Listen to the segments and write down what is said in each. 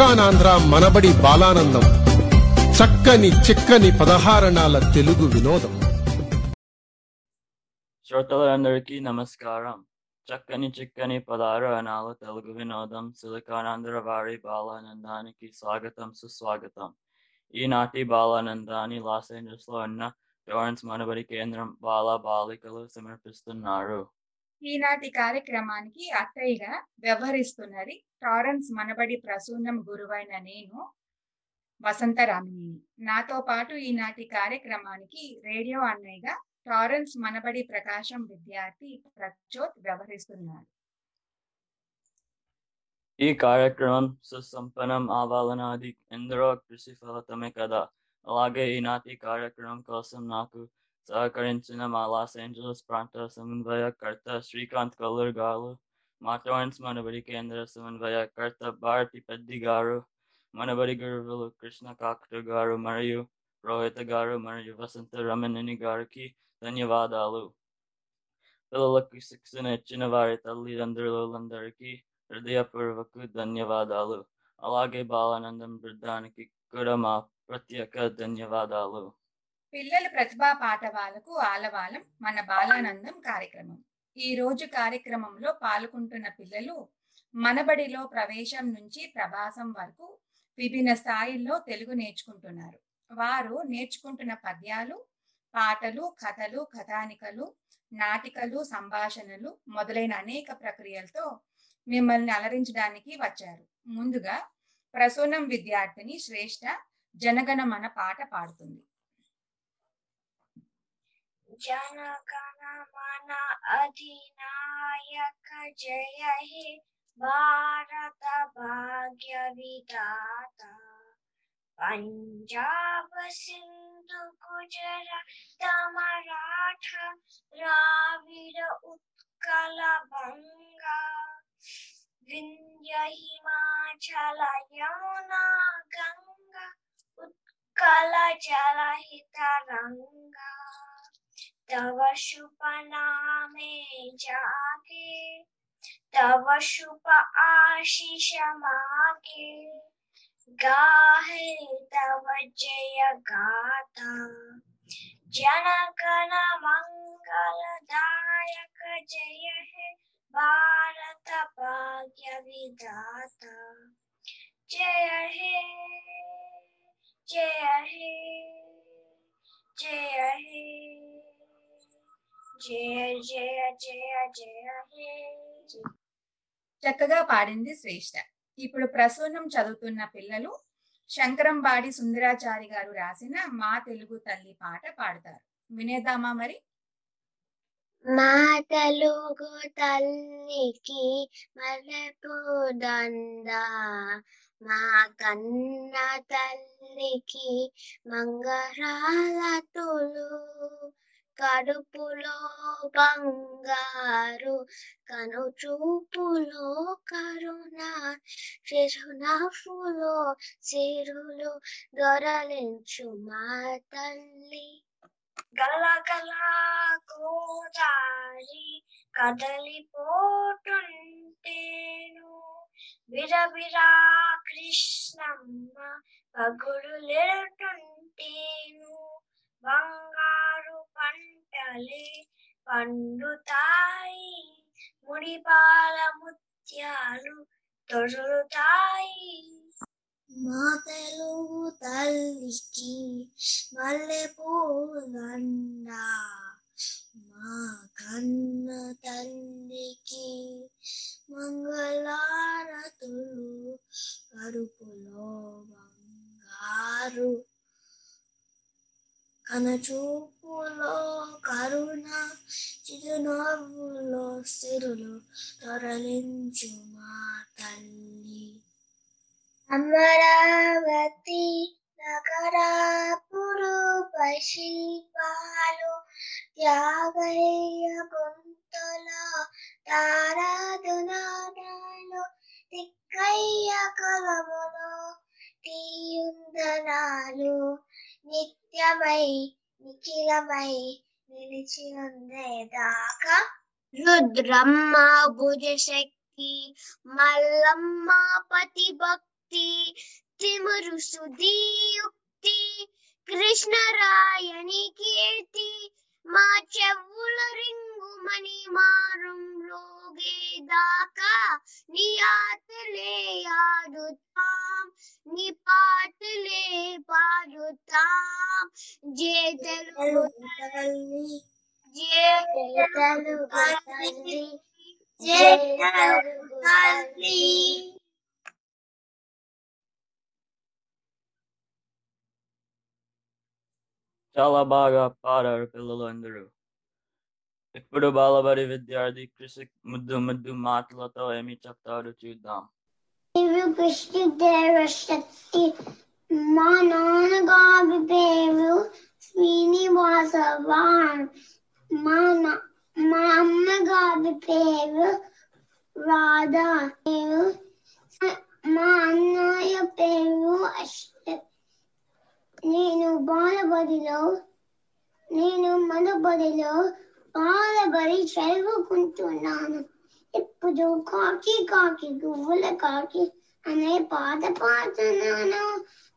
సిలికానాంధ్ర మనబడి బాలానందం. చక్కని చిక్కని పదహారణాల తెలుగు వినోదం. శ్రోతలందరికీ నమస్కారం. చక్కని చిక్కని పదారు తెలుగు వినోదం సిలికానాంధ్ర వారి బాలానందానికి స్వాగతం సుస్వాగతం. ఈనాటి బాలానందాన్ని లాస్ ఏంజల్స్లో ఉన్న టోరెన్స్ మనబడి కేంద్రం బాల బాలికలు సమర్పిస్తున్నారు. ఈనాటి కార్యక్రమానికి అత్తయ్యగా వ్యవహరిస్తున్నది టారెన్స్ మనబడి ప్రసూనం గురువైన నేను వసంతరామిని. నాతో పాటు ఈనాటి కార్యక్రమానికి రేడియో అన్నయ్యగా టారెన్స్ మనబడి ప్రకాశం విద్యార్థి ప్రచోత్ వ్యవహరిస్తున్నారు. ఈ కార్యక్రమం సుసంపన్నం ఆవాలనాది ఎందరో కృషి ఫలితమే కదా. అలాగే ఈనాటి కార్యక్రమం కోసం నాకు సహకరించిన మా లాస్ ఏంజలస్ ప్రాంత సమన్వయకర్త శ్రీకాంత్ కల్లూర్ గారు మా టోరెన్స్ మనబడి కేంద్ర సమన్వయకర్త భారతి పెద్ది గారు మనబడి గురువులు కృష్ణ కాకట గారు మరియు రోహిత గారు మరియు వసంత రమణిని గారికి ధన్యవాదాలు పిల్లలకు శిక్షణ ఇచ్చిన వారి తల్లిదండ్రులందరికీ హృదయపూర్వక ధన్యవాదాలు అలాగే బాలానందం బృందానికి కూడా మా ప్రత్యేక ధన్యవాదాలు పిల్లల ప్రతిభా పాఠవాలకు ఆలవాలం మన బాలానందం కార్యక్రమం. ఈ రోజు కార్యక్రమంలో పాల్గొంటున్న పిల్లలు మనబడిలో ప్రవేశం నుంచి ప్రభాసం వరకు విభిన్న స్థాయిల్లో తెలుగు నేర్చుకుంటున్నారు. వారు నేర్చుకుంటున్న పద్యాలు పాటలు కథలు కథానికలు నాటికలు సంభాషణలు మొదలైన అనేక ప్రక్రియలతో మిమ్మల్ని అలరించడానికి వచ్చారు. ముందుగా ప్రసూనం విద్యార్థిని శ్రేష్ఠ జనగణమన పాట పాడుతుంది. जनगण मन अधिनायक जय हे भारत भाग्य विधाता पंजाब सिंधु गुजरात मराठा द्राविड उत्कल बंगा विंध्य हिमाचल यमुना गंगा उत्कल जलहितरंगा तव शुभ नामे जागे, तव शुभ आशीष मागे। गाहे तव जय गाथा, जनगण मंगलदायक जय हे भारत भाग्य विधाता। जय हे जय हे जय हे। జయ జయ జయ జయ హే చక్కగా పాడింది శ్రేష్ఠ ఇప్పుడు ప్రసూనం చదువుతున్న పిల్లలు శంకరంబాడి సుందరాచారి గారు రాసిన మా తెలుగు తల్లి పాట పాడతారు. వినేద్దామా మరి? మా తెలుగు తల్లికి మలపు దండ మా కన్న తల్లికి మంగళాలతులు కడుపులో బంగారు కను చూపులో కరుణ చిరునవ్వులో సిరులు దొరలించు మా తల్లి. గలగల గోదారి కదలిపోతుంటేను విరవిరా కృష్ణమ్మ పగులుతుంటేను బంగారు పంటలే పండుతాయి ముడిపాల ముత్యాలు తొడుతాయి మా తెలుగు తల్లికి మల్లె పూలన్న మా కన్న తల్లికి మంగళారతులు కరుపులో బంగారు కనచూపులో కరుణ చిరునవ్వులో సిరులు తొరలించు మా తల్లి అమరావతి నగరాపురు శిల్పాలు త్యాగయ్య గొంతులో తారాదునాదాలు తిక్కయ్య కలములో తీయుందనాలు నిత్యమై నిఖిలమై నిలిచి ఉండేదాకా రుద్రమ్మ భుజశక్తి మల్లమ్మ పతి భక్తి తిమురు సుదీయుక్తి కృష్ణరాయణి కీర్తి మా చెవుల రింగుమని మారం రోగేదాకా నీ ఆటలే ఆడుతాం నీ పాటలే పాడుతాం జేతలు జేతలు జేతలు జయ తెలుగు తల్లి జయ తెలుగు తల్లి చాలా బాగా పాడారు పిల్లలు అందరూ ఇప్పుడు బాలబడి విద్యార్థి కృషి ముద్దు ముద్దు మాటలతో ఏమి చెప్తాడు చూద్దాం పేరు కృష్ణదేవ శక్తి మా నాన్నగారి పేరు శ్రీనివాస వాన్ మా నా- మా అమ్మగారి పేరు రాధా పేరు మా అన్నయ్య పేరు అశ్వత్ నేను బాలబడిలో నేను మనబడిలో బాలబడి చదువుకుంటున్నాను ఇప్పుడు కాకి కాకి గువ్వల కాకి అనే పాట పాడుతున్నాను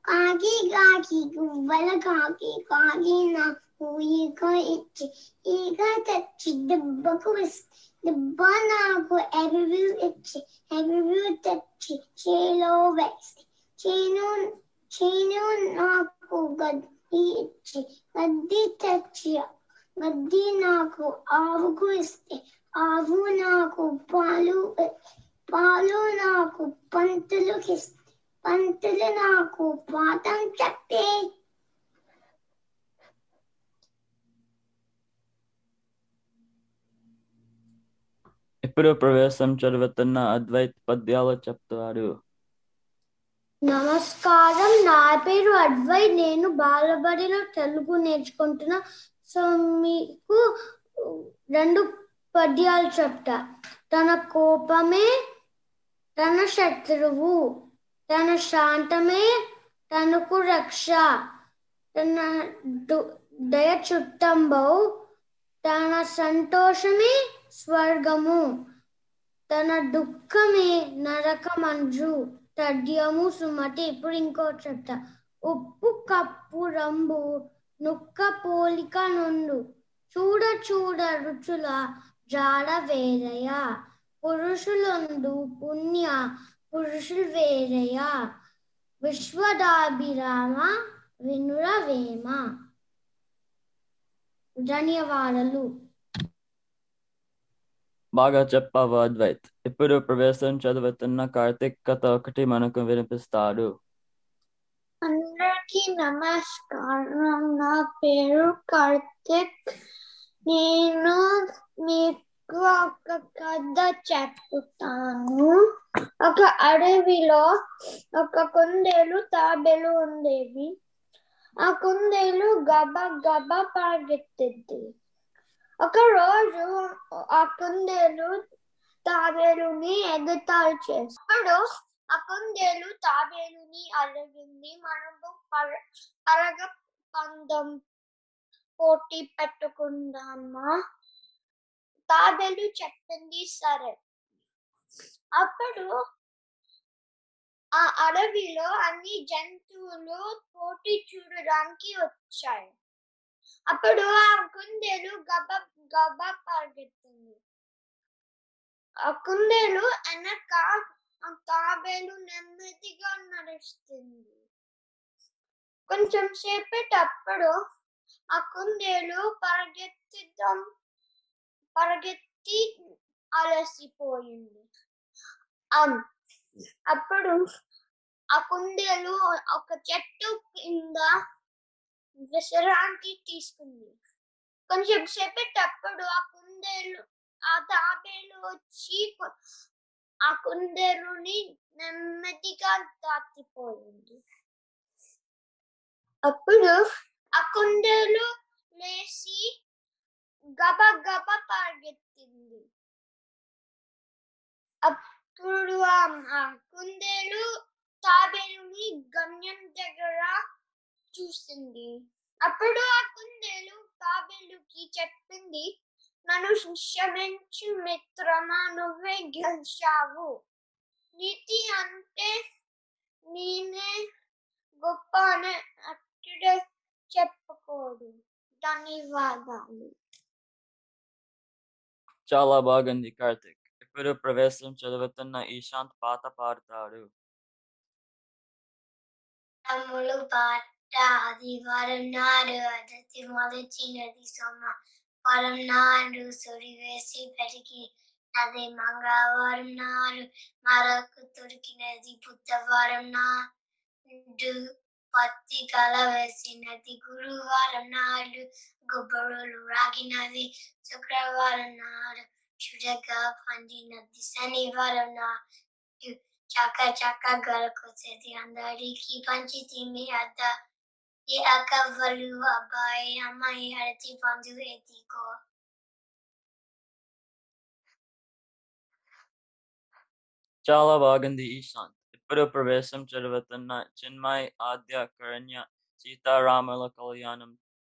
కాకి కాకి గువ్వల కాకి కాకి నాకు ఈగ ఇచ్చి ఈగ తెచ్చి దెబ్బకు ఇస్తే దెబ్బ నాకు ఎరువు ఇచ్చి ఎరువు తెచ్చి చేలో వేసి చేను చేను నాకు గడ్డి ఇచ్చి గడ్డి తెచ్చి గడ్డి నాకు ఆవుకు ఇస్తే ఆవు నాకు పాలు పాలు నాకు పంతులకి పంతులు నాకు పాఠం చెప్పే ఇప్పుడు ప్రవేశం చదువుతున్న అద్వైత్ పద్యాలు చెప్తారు నమస్కారం. నా పేరు అడ్వై. నేను బాలబడిలో తెలుగు నేర్చుకుంటున్నా. సో మీకు రెండు పద్యాలు చెప్తా. తన కోపమే తన శత్రువు. తన శాంతమే తనకు రక్ష. తన దు- దయ చుట్టంబౌ తన సంతోషమే స్వర్గము. తన దుఃఖమే నరకమంజు. తడ్యము సుమతి. ఇప్పుడు ఇంకో చెప్తా. ఉప్పు కప్పు రంబు నుక్క పోలిక నుండు. చూడ చూడ రుచుల జాడ వేరయ పురుషులందు పుణ్య పురుషులు వేరయ విశ్వదాభిరామ వినుర వేమ. ధన్యవాదాలు. బాగా చెప్పావు అద్వైత్? ఇప్పుడు ప్రవేశం చదువుతున్న కార్తిక్ కథ ఒకటి మనకు వినిపిస్తాడు. అందరికీ నమస్కారం. నా పేరు కార్తిక్. నేను మీకు ఒక కథ చెప్తాను. ఒక అడవిలో ఒక కుందేలు తాబేలు ఉండేవి ఆ కుందేలు గబ గబ పరిగెత్తింది ఒకరోజు అకుందేలు తాబేలుని ఎగతాళి చేసి అప్పుడు కుందేలు తాబేలుని అడిగింది మనము పరగ పందం పోటీ పెట్టుకుందామా? తాబేలు చెప్పింది సరే. అప్పుడు ఆ అడవిలో అన్ని జంతువులు పోటీ చూడడానికి వచ్చాయి. అప్పుడు ఆ కుందేలు గబ గబ పరిగెత్తింది. ఆ కుందేలు వెనక ఆ తాబేలు నెమ్మదిగా నడుస్తుంది. కొంచెం సేపేటప్పుడు ఆ కుందేలు పరిగెత్తిద్దాం పరిగెత్తి అలసిపోయింది. అప్పుడు ఆ కుందేలు ఒక చెట్టు కింద విశ్రాంతి తీసుకుంది. కొంచెం చెప్పేటప్పుడు ఆ కుందేలు ఆ తాబేలు వచ్చి ఆ కుందేలుని నెమ్మదిగా దాటిపోయింది. అప్పుడు ఆ కుందేలు లేచి గబ గబ పరిగెత్తింది. అప్పుడు ఆ ఆ కుందేలు తాబేలుని గమ్యం దగ్గర చూసింది. అప్పుడు ఆ కుందేలు తాబేలుకి చెప్పింది నన్ను క్షమించు మిత్రమా నువ్వే గెలిచావు. నీతి అంటే నేనే గొప్ప అని అట్టుడే చెప్పుకోడు. ధన్యవాదాలు. చాలా బాగుంది కార్తిక్. ఇప్పుడు ప్రవేశం చదువుతున్న ఈశాంత్ పాట పాడతాడు. తమ్ముడు పాట ఆదివారం నాడు అదతి మొదటినది సోమవారం నాడు సుడి వేసి పెరిగి అదే మంగళవారం నాడు మరకు దొరికినది బుధవారం నాడు పత్తి కల వేసినది గురువారం నాడు గుబ్బడులు రాగినది శుక్రవారం నాడు చుడగా పండినది శనివారం నాడు చక్క చక్క గలకొచ్చేది అందరికి పంచి తిమ్మి అద్ద ఏ అక్కవ్వలు అబ్బాయి అమ్మాయి అరటి పండు ఎత్తికో చాలా బాగుంది ఈశాంత్ ఇప్పుడు ప్రవేశం చదువుతున్న చిన్మయ్ ఆద్య కరణ్య సీతారాముల కళ్యాణం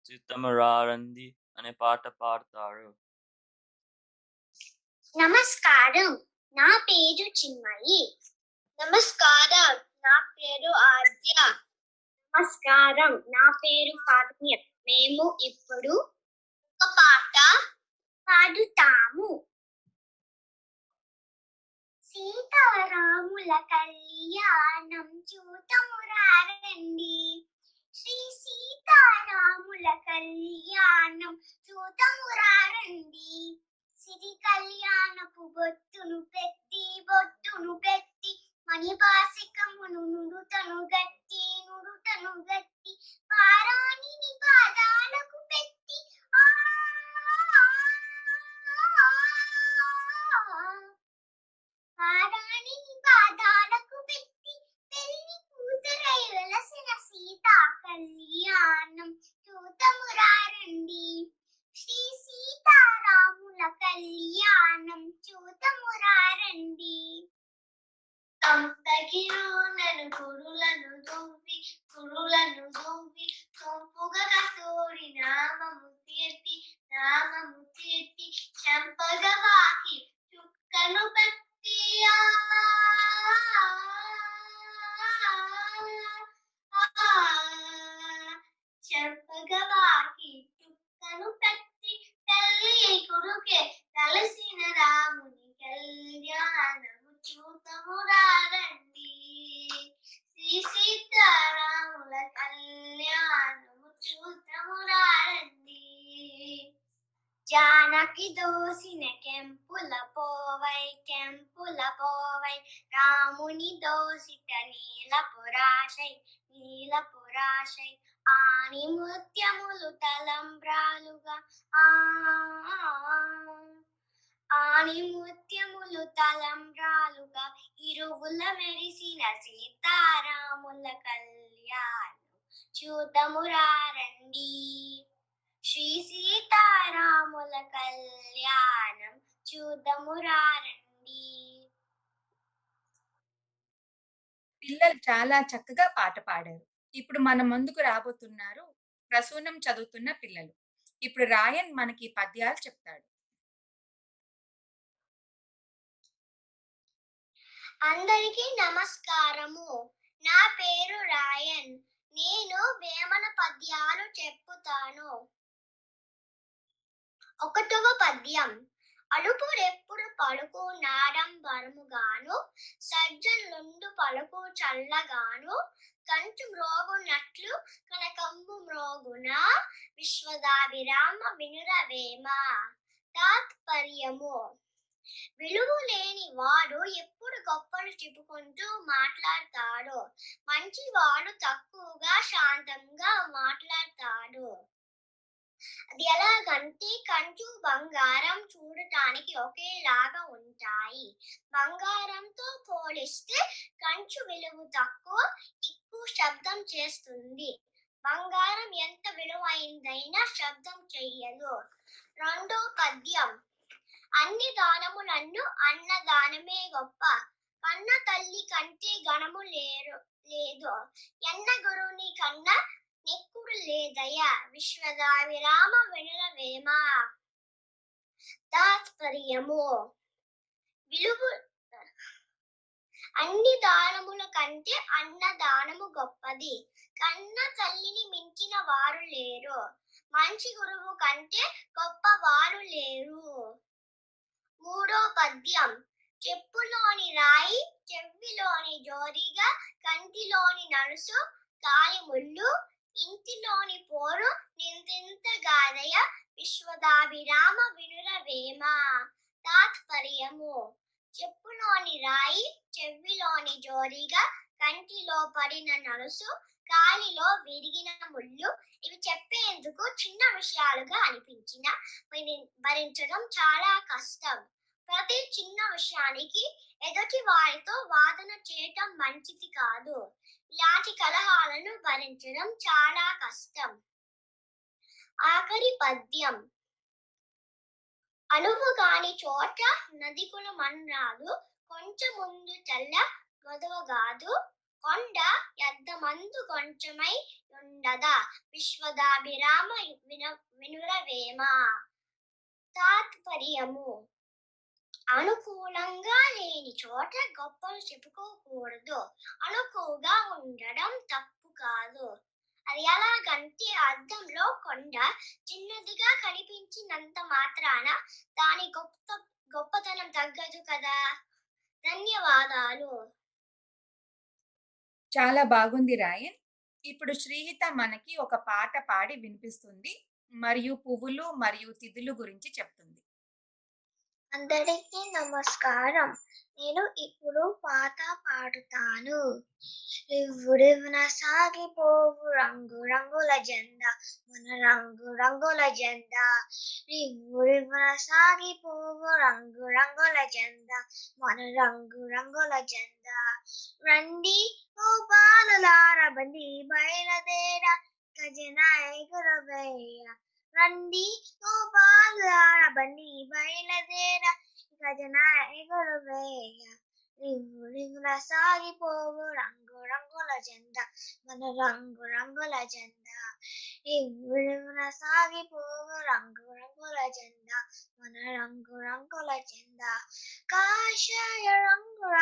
చిత్తమురారంది అనే పాట పాడతారు నమస్కారం నా పేరు చిన్మయి నమస్కారం నా పేరు ఆద్య నమస్కారం. నా పేరు కారుణ్య మేము ఇప్పుడు ఒక పాట పాడుతాము. సీతారాముల కళ్యాణం చూతము రారండి శ్రీ సీతారాముల కళ్యాణం చూతము రారండి సిరి కళ్యాణపు బొట్టును పెట్టి బొట్టును పెట్టి మణిపాసికమును నుడుతను గట్టి నుడుతను గట్టి పారాణిని పాదాలకు పెట్టి. పారాణిని పాదాలకు పెట్టి పెళ్ళి కూతురై వెలసిన సీతా కళ్యాణం చూతమురారండి. శ్రీ సీతారాముల కళ్యాణం చూతమురారండి. అంతకిలో కంపగిరులను గురులను దువ్వి గురులను దువ్వి సొంపుగా కస్తూరి నామము తీర్తి నామము తీర్తి. చంపగవాకి చుక్కను పెట్టి ఆ, వాకి చుక్కను పెట్టి తల్లి కొడుకే కలిసిన రాముని కళ్యాణం చూతము రారండి శ్రీ సీతారాముల కళ్యాణము చూతము రారండి జానకి దోసిన కెంపుల పోవై కెంపుల పోవై రాముని దోసిట నీల పురాశై నీల పురాశై ఆని ముత్యములు తలంబ్రాలుగా. ఆ ఆణిముత్యములు తలంబ్రాలుగా ఇరుగుల మెరిసిన సీతారాముల కళ్యాణం చూద్దాము రారండి శ్రీ సీతారాముల కళ్యాణం చూద్దాము రారండి పిల్లలు చాలా చక్కగా పాట పాడారు. ఇప్పుడు మన ముందుకు రాబోతున్నారు ప్రసూనం చదువుతున్న పిల్లలు. ఇప్పుడు రాయన్ మనకి పద్యాలు చెప్తాడు. అందరికీ నమస్కారము. నా పేరు రాయన్. నేను వేమన పద్యాలు చెప్పుతాను. ఒకటవ పద్యం. అలుపురెప్పుడు పలుకు నాడంబరముగాను సజ్జనుండు పలుకు చల్లగాను కంచు మ్రోగునట్లు కనకంబు మ్రోగున విశ్వదాభిరామ వినురవేమ తాత్పర్యము. విలువ లేని వాడు ఎప్పుడు గొప్పలు చెప్పుకుంటూ మాట్లాడతాడు. మంచివాడు తక్కువగా శాంతంగా మాట్లాడతాడు. అది ఎలాగంటే కంచు బంగారం చూడటానికి ఒకేలాగా ఉంటాయి. బంగారంతో పోలిస్తే కంచు విలువ తక్కువ ఎక్కువ శబ్దం చేస్తుంది. బంగారం ఎంత విలువైందైనా శబ్దం చెయ్యదు. రెండో పద్యం. అన్ని దానములను అన్నదానమే గొప్ప. కన్న తల్లి కంటే గణము లేరు లేదు. ఎన్న గురువుని కన్నా నెక్కుడు లేదయ్యా విశ్వదావిరామ వినురవేమ తాత్పర్యము విలువ అన్ని దానముల కంటే అన్నదానము గొప్పది. కన్న తల్లిని మించిన వారు లేరు. మంచి గురువు కంటే గొప్ప వారు లేరు. మూడో పద్యం చెప్పులోని రాయి చెవిలోని జోరిగా కంటిలోని నడుసు కాలి ముళ్ళు ఇంటిలోని పోరు నింతింత గాదయ విశ్వదాభిరామ వినురవేమ తాత్పర్యము. చెప్పులోని రాయి చెవిలోని జోరిగా కంటిలో పడిన నలుసు గాలిలో విరిగిన ముళ్ళు. ఇవి చెప్పేందుకు చిన్న విషయాలుగా అనిపించిన భరించడం చాలా కష్టం. ప్రతి చిన్న విషయానికి ఎదుటి వారితో వాదన చేయటం మంచిది కాదు. ఇలాంటి కలహాలను భరించడం చాలా కష్టం. ఆఖరి పద్యం. అలువు కాని చోట నది మన్రాదు కొంచెం ముందు చల్ల గొదవగాదు. కొండ యద్దమందు కొంచెమై ఉండదా? విశ్వదాభిరామ విన వినురవేమ. తాత్పర్యము. అనుకూలంగా లేని చోట గొప్పలు చెప్పుకోకూడదు. అనుకువగా ఉండడం తప్పు కాదు. అది ఎలాగంటే అద్దంలో కొండ చిన్నదిగా కనిపించినంత మాత్రాన దాని గొప్ప గొప్పతనం తగ్గదు కదా? ధన్యవాదాలు. చాలా బాగుంది రాయన్. ఇప్పుడు శ్రీహిత మనకి ఒక పాట పాడి వినిపిస్తుంది. మరియు పువ్వులు మరియు తిథులు గురించి చెప్తుంది. అందరికీ నమస్కారం. నేను ఇప్పుడు పాట పాడుతాను. రివ్వురివ్వున సాగిపోవు రంగు రంగుల జెండా మన రంగు రంగుల జెండా. రివ్వురివ్వున సాగిపోవు రంగు రంగుల జెండా మన రంగు రంగుల జెండా. రండి ఓ బాలలార బండి బయలుదేర గజన రండి. ఓ బాలలార బండి బయలుదేర. గజన ఎగురవేయ రింగు రింగుల సాగిపోవు రంగు రంగుల జెండా. మన రంగు రంగుల జెండా. రింగు రింగుల సాగిపోవు రంగు రంగుల జెండా. మన రంగు రంగుల జెండా. కాషాయ రంగుల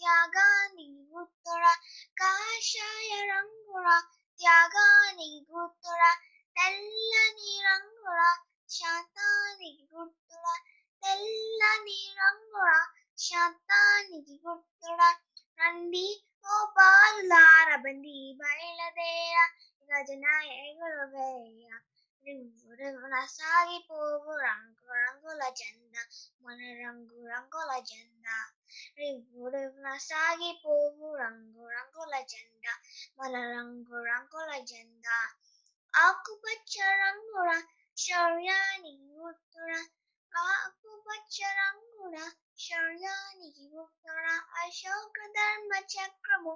త్యాగాని గుర్తుర. కాషాయ రంగుల త్యాగాని గుర్తుర. తెల్లని రంగుల శాతానికి గుర్తుల తెల్లని రంగుల శాతానికి గుర్తుల రండి ఓ పాలులార బంది బయలుదేర. గజనాయకుడు వేయ. రివ్వు రివ్వున సాగిపోవు రంగు రంగుల జెండా. మన రంగు రంగుల జెండా. రివ్వు రివ్వున సాగిపోవు రంగు రంగుల జెండా. మన రంగు రంగుల జెండా. ఆకుపచ్చ రంగుల శౌర్యానికి గుర్తుల ఆకుపచ్చ రంగుల శౌర్యానికి గుర్తుల అశోక ధర్మ చక్రము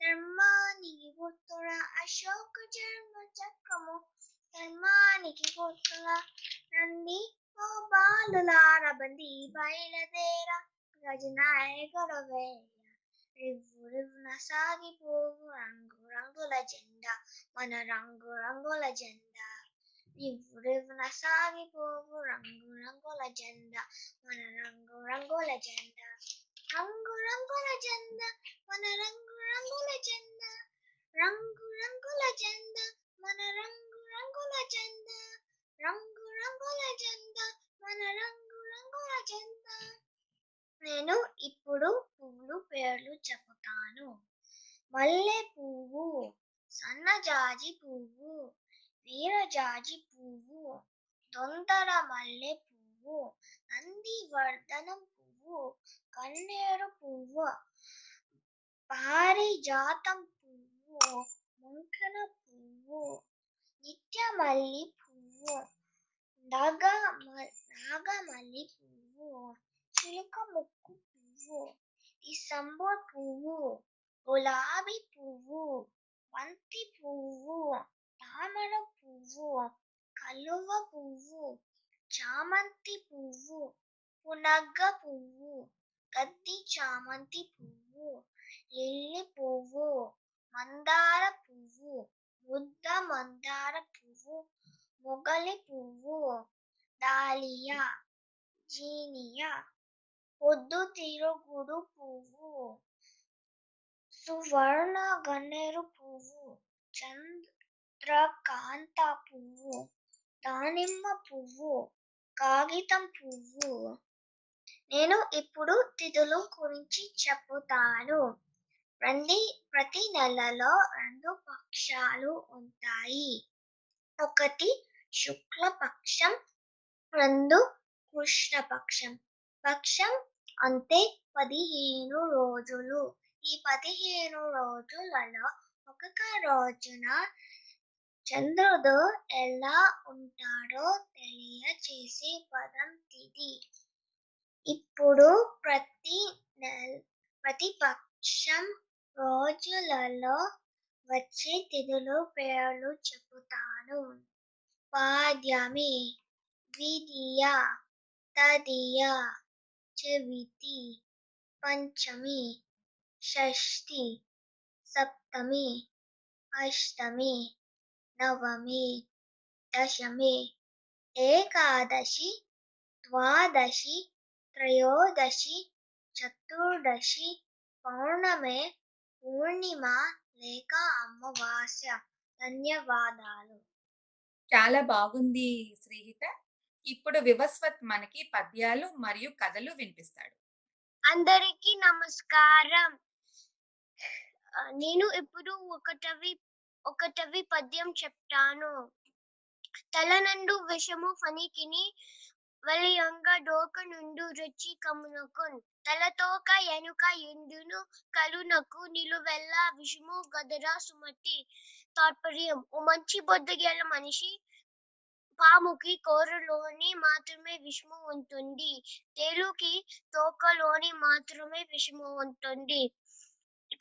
ధర్మానికి గుర్తుల అశోక ధర్మ చక్రము ధర్మానికి గుర్తుల రండి ఓ బాలులార బండి బయలుదేర గజనాయకుడవేయ రివ్వు రివ్వున సాగిపోవు రంగు రంగుల జెండా మన రంగు రంగుల జెండా రివ్వు రివ్వున సాగిపోవు రంగు రంగుల జెండా మన రంగు రంగుల జెండా రంగు రంగుల జెండా మన రంగు రంగుల జెండా రంగు రంగుల జెండా మన రంగు రంగుల జెండా రంగు రంగుల జెండా మన రంగు రంగుల జెండా నేను ఇప్పుడు పువ్వులు పేర్లు చెబుతాను మల్లె పువ్వు సన్నజాజి పువ్వు వీరజాజి పువ్వు తొందర మల్లె పువ్వు నందివర్ధనం పువ్వు కన్నేరు పువ్వు పారిజాతం పువ్వు ముంకన పువ్వు నిత్యమల్లి పువ్వు నాగ నాగమల్లి పువ్వు చిలుక ముక్కు పువ్వు డిసెంబర్ పువ్వు గులాబీ పువ్వు బంతి పువ్వు తామర పువ్వు కలువ పువ్వు చామంతి పువ్వు పునగ్గ పువ్వు గద్ది చామంతి పువ్వు ఎల్లి పువ్వు మందార పువ్వు బుద్ధ మందార పువ్వు మొగలి పువ్వు దాలియా జీనియా పొద్దు తిరుగుడు పువ్వు. సువర్ణ గన్నేరు పువ్వు. చంద్రకాంత పువ్వు. దానిమ్మ పువ్వు. కాగితం పువ్వు. నేను ఇప్పుడు తిథులు గురించి చెబుతాను. ప్రతి ప్రతి నెలలో రెండు పక్షాలు ఉంటాయి. ఒకటి శుక్లపక్షం రెండు కృష్ణపక్షం. పక్షం అంటే పదిహేను రోజులు. ఈ పదిహేను రోజులలో ఒక్కొక్క రోజున చంద్రుడు ఎలా ఉంటాడో తెలియచేసే పదం తిది. ఇప్పుడు ప్రతి నెల ప్రతిపక్షం రోజులలో వచ్చే తిథులు పేర్లు చెబుతాను. పాద్యమి ద్వితీయ తదియ చవితి పంచమి షష్ఠి సప్తమి అష్టమి నవమి దశమి ఏకాదశి ద్వాదశి త్రయోదశి చతుర్దశి పౌర్ణమే పూర్ణిమ లేక అమావాస్య. ధన్యవాదాలు. చాలా బాగుంది శ్రీహిత. ఇప్పుడు వివస్వత్ మనకి పద్యాలు మరియు కథలు వినిపిస్తాడు. అందరికీ నమస్కారం. నేను ఇప్పుడు ఒకటవి ఒకటవి పద్యం చెప్తాను. తలనండు విషము ఫణికిని వలయంగా డోక నుండు రుచి కమునకున్. తలతోక ఎనుక ఎండును కలునకు నిలువెల్ల విషము గదరా సుమతి తాత్పర్యం. ఓ మంచి బొద్దుగేల మనిషి పాముకి కోరలోని మాత్రమే విషము ఉంటుంది. తేలుకి తోకలోని మాత్రమే విషము ఉంటుంది.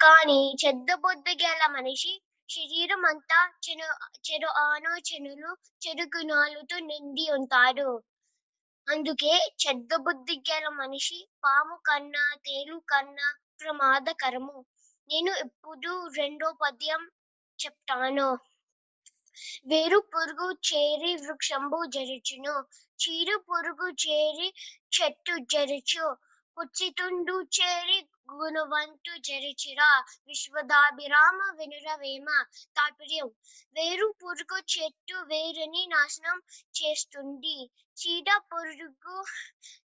కానీ చెద్దబొద్దు గల మనిషి శరీరం అంతా చెడు చెడు ఆలోచనలు చెడు గుణాలతో నిండి ఉంటాడు. అందుకే చెద్దబుద్ధి గల మనిషి పాము కన్నా తేలు కన్నా ప్రమాదకరము. నేను ఇప్పుడు రెండో పద్యం చెప్తాను. వేరు పురుగు చేరి వృక్షంబు జరుచును చీరు పురుగు చేరి చెట్టు జరుచు. పుచ్చితుండు చేరి గుణవంతు జరిచిరా. విశ్వదాభిరామ వినురవేమ తాత్పర్యం వేరు పురుగు చెట్టు వేరుని నాశనం చేస్తుంది. చీడ పురుగు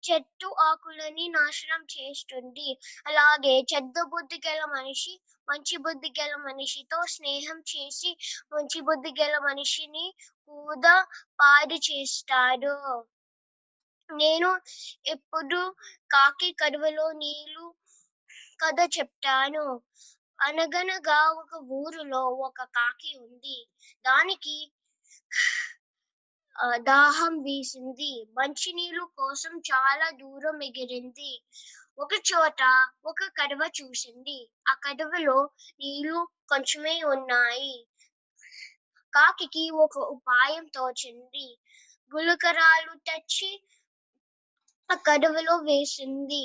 చెట్టు ఆకులని నాశనం చేస్తుంది. అలాగే చెడ్డ బుద్ధి గల మనిషి మంచి బుద్ధి గల మనిషితో స్నేహం చేసి మంచి బుద్ధి గల మనిషిని కూడా పాడు చేస్తాడు. నేను ఎప్పుడు కాకి కడువలో నీళ్ళు కథ చెప్తాను. అనగనగా ఒక ఊరిలో ఒక కాకి ఉంది. దానికి దాహం వేసింది. మంచినీళ్ళు కోసం చాలా దూరం ఎగిరింది. ఒక చోట ఒక కడవ చూసింది. ఆ కడవలో నీళ్ళు కొంచెమే ఉన్నాయి. కాకి ఒక ఉపాయం తోచింది. గులకరాలు తెచ్చి ఆ కడవలో వేసింది.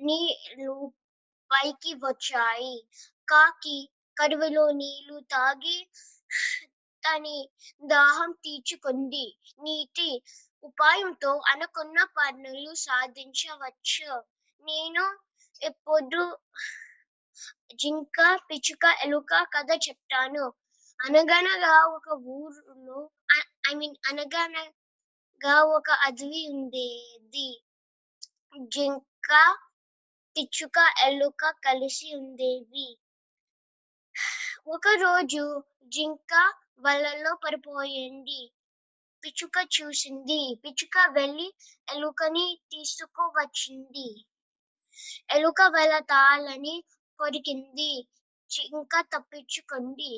నీళ్ళు పైకి వచ్చాయి. కాకి కడవలో నీళ్ళు తాగి తని దాహం తీర్చుకుంది. నీటి ఉపాయంతో అనుకున్న పనులు సాధించవచ్చు. నేను ఎప్పుడు జింక పిచ్చుక ఎలుక కథ చెప్తాను. అనగనగా ఒక ఊరులో ఐ మీన్ అనగనగా ఒక అడవి ఉండేది. జింక పిచ్చుక ఎలుక కలిసి ఉండేవి. ఒక రోజు జింక వలలో పడిపోయింది. పిచ్చుక చూసింది. పిచ్చుక వెళ్ళి ఎలుకని తీసుకువచ్చింది. ఎలుక వల తాళని కొరికింది. జింక తప్పించుకుంది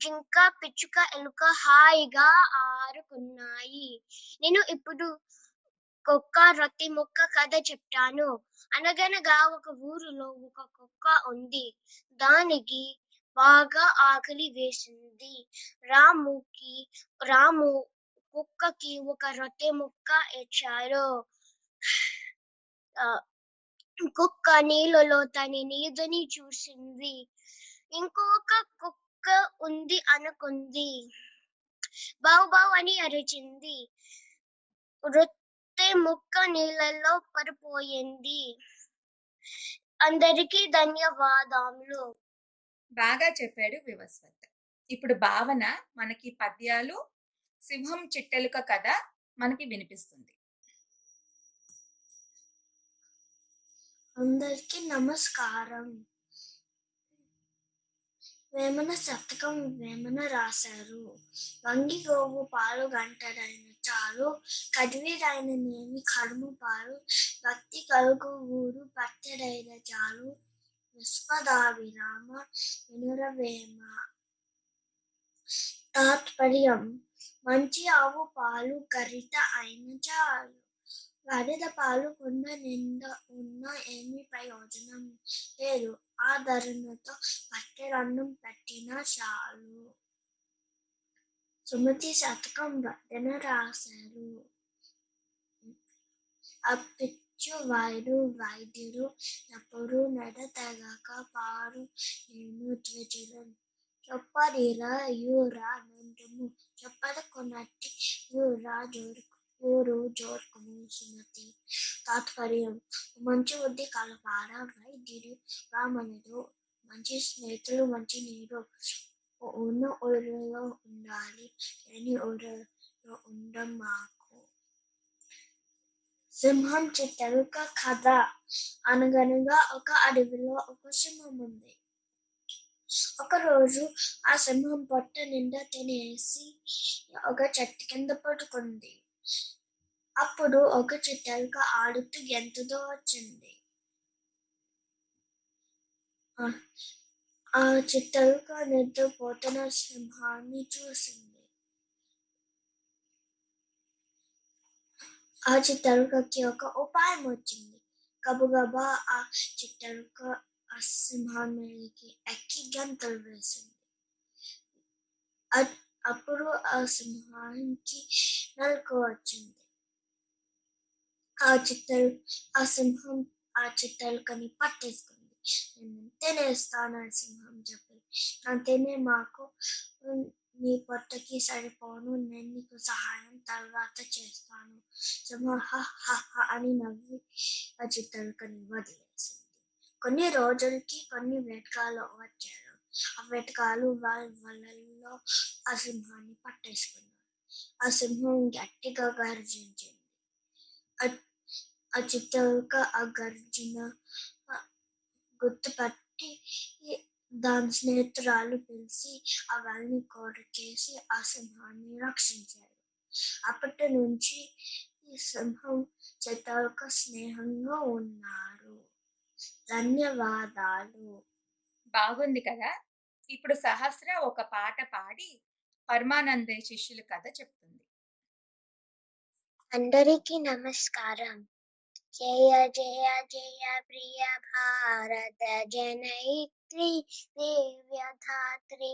జింక పిచ్చుక ఎలుక హాయిగా ఆరుకున్నాయి. నేను ఇప్పుడు కుక్క రొట్టె ముక్క కథ చెప్తాను. అనగనగా ఒక ఊరిలో ఒక కుక్క ఉంది. దానికి బాగా ఆకలి వేసింది. రాముకి రాము కుక్కకి ఒక రొట్టె ముక్క ఇచ్చారు. కుక్క నీళ్ళలో తన నీదని చూసింది. ఇంకొక కుక్క ఉంది అనుకుంది. బావు బావు అని అరిచింది. రొట్టె ముక్క నీళ్ళలో పడిపోయింది. అందరికీ ధన్యవాదములు. బాగా చెప్పాడు వివస్వత్. ఇప్పుడు భావన మనకి పద్యాలు సింహం చిట్టెలుక కథ మనకి వినిపిస్తుంది. అందరికీ నమస్కారం. వేమన శతకం వేమన రాశారు. వంగి గోవు పాలు గంటడైన చాలు కదివిడైన నేమి కడుము పాలు భక్తి కలుగు ఊరు పచ్చడైన చాలు విశ్వదావిరామ వినురవేమ తాత్పర్యం మంచి ఆవు పాలు కరిత అయిన చాలు. గాడిద పాలు కొండ నిండా ఉన్న ఏమి ప్రయోజనం లేదు. ఆ ధరణతో పట్టెరన్నం పెట్టిన చాలు. సుమతి శతకం వర్ధన రాశారు. అప్పిచ్చు వైరు వైద్యులు ఎప్పుడు నడతగక పారు నేను ద్విజులు. చొప్పరిరా యూరా నందుము. చొప్పద కొనట్టి యూరా జోరు ఊరు జోర్కము సుమతి తాత్పర్యం. మంచి బుద్ధి కలపార వైద్యుడు రామనుడు మంచి స్నేహితులు మంచి నీరు. ఉన్న ఊరిలో ఉండాలి. లేని ఊరిలో ఉండం మాకు. సింహం చిట్టెలుక కథ. అనగనగా ఒక అడవిలో ఒక సింహం ఉంది. ఒక రోజు ఆ సింహం పొట్ట నిండా తినేసి ఒక చెట్టు కింద పడుకుంది. అప్పుడు ఒక చిట్టెలుక ఆడుతూ ఎంతదో వచ్చింది. ఆ- ఆ చిట్టెలుక నిద్రపోతున్న సింహాన్ని చూసింది. ఆ చిట్టెలుకకి ఒక ఉపాయం వచ్చింది. గబగబా ఆ చిట్టెలుక ఆ సింహం మీదకి ఎక్కి గంతలు వేసింది. ఆ అప్పుడు ఆ సింహానికి నలుకు వచ్చింది. ఆ చిట్టెలు ఆ సింహం ఆ చిట్టెలుకని పట్టేసుకుంది. నేను తినేస్తాను ఆ సింహం చెప్పి నేను తినే మాకు నీ పొట్టకి సరిపోను నేను నీకు సహాయం తర్వాత చేస్తాను సింహం హ హ హ అని నవ్వి ఆ చిట్టెలుకని వదిలేసింది. కొన్ని రోజులకి కొన్ని వేటకాలు వచ్చారు ఆ వేటకాలు వాళ్ళ వలలో ఆ సింహాన్ని పట్టేసుకున్నారు. ఆ సింహం గట్టిగా గర్జించింది. ఆ- ఆ ఆ గర్జన గుర్తుపట్టి దాని స్నేహితురాలు పిలిచి అవన్నీ కోరికేసి ఆ సింహాన్ని రక్షించారు. అప్పటి నుంచి ఈ సింహం చిట్టెలుక స్నేహంగా ఉన్నారు. ధన్యవాదాలు. బాగుంది కదా! ఇప్పుడు సహస్ర ఒక పాట పాడి పరమానందే శిష్యుల కథ చెప్తుంది. అందరికీ నమస్కారం. జయ జయ జయ ప్రియ భారత జనయిత్రి దివ్యధాత్రి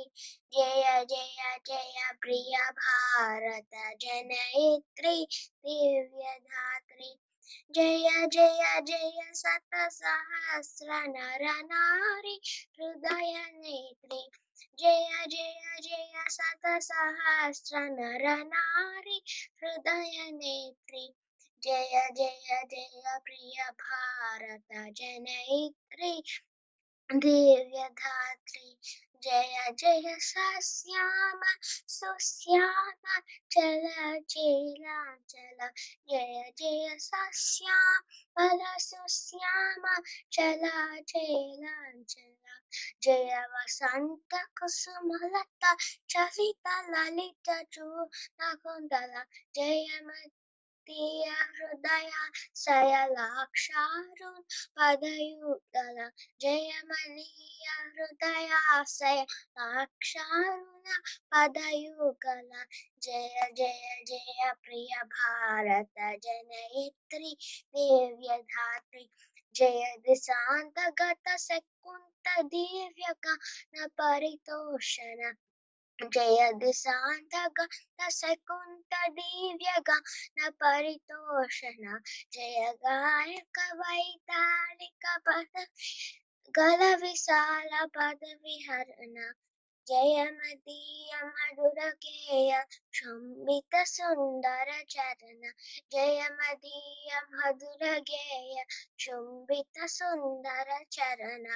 జయ జయ జయ ప్రియ భారత జనయిత్రి దివ్యధాత్రి జయ జయ జయ శత సహస్ర నర నారి హృదయ నేత్రి జయ జయ జయ శత సహస్ర నర నారి హృదయ నేత్రి జయ జయ జయ ప్రియ భారత జనయిత్రి దివ్యధాత్రి జయ జయ సశ్యామ సుశ్యామ చల చీలాచల జయ జయ సశ్యామ సుశ్యామ చల చీలాచల జయ వసంత కుసుమలత చలిత లలిత చూనకుందల జయమ తీయ హృదయ శయలాక్షారుణ్ పదయుగల జయమనీయ హృదయ శయలాక్షారుణ పదయుగల జయ జయ జయ ప్రియ భారత జనయిత్రి దివ్యధాత్రి జయ దిశాంతగత శకుంత దివ్యగాన పరితోషణ जय दिशा न शकुन्तदिव्यगा न परितोषण। जय गायक वैतालिक पद गलविशाल पदविहरण పద విహరణ జయమదీయ మధుర గేయ శంభిత సుందర చరణ జయమదీయ మధుర గేయ శుంభిత సుందర చరణ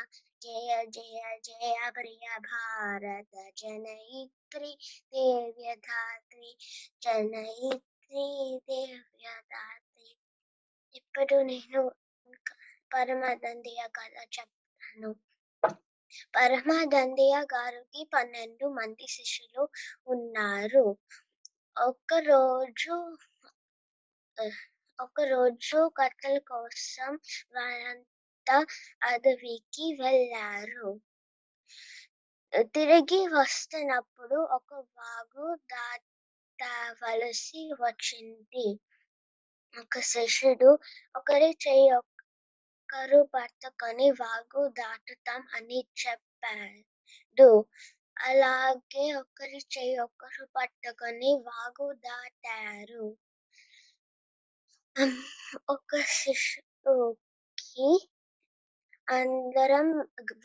జయ జయ జయ ప్రియ భారత జనయిత్రి దేవ్యధాత్రి జనయిత్రి దేవ్యధాత్రి ఇప్పుడు నేను పరమదండియ కథ చెప్తాను పరమాదండయ్య గారికి పన్నెండు మంది శిష్యులు ఉన్నారు. ఒకరోజు ఒకరోజు ఒక రోజు కథల కోసం వారంతా అడవికి వెళ్ళారు. తిరిగి వస్తున్నప్పుడు ఒక వాగు దాటవలసి వచ్చింది. ఒక శిష్యుడు ఒకరి చెయ్యి ఒకరు పట్టుకొని వాగు దాటుతాం అని చెప్పాడు. అలాగే ఒకరి చేయి ఒకరు పట్టుకొని వాగు దాటారు. ఒక శిష్యుకి అందరం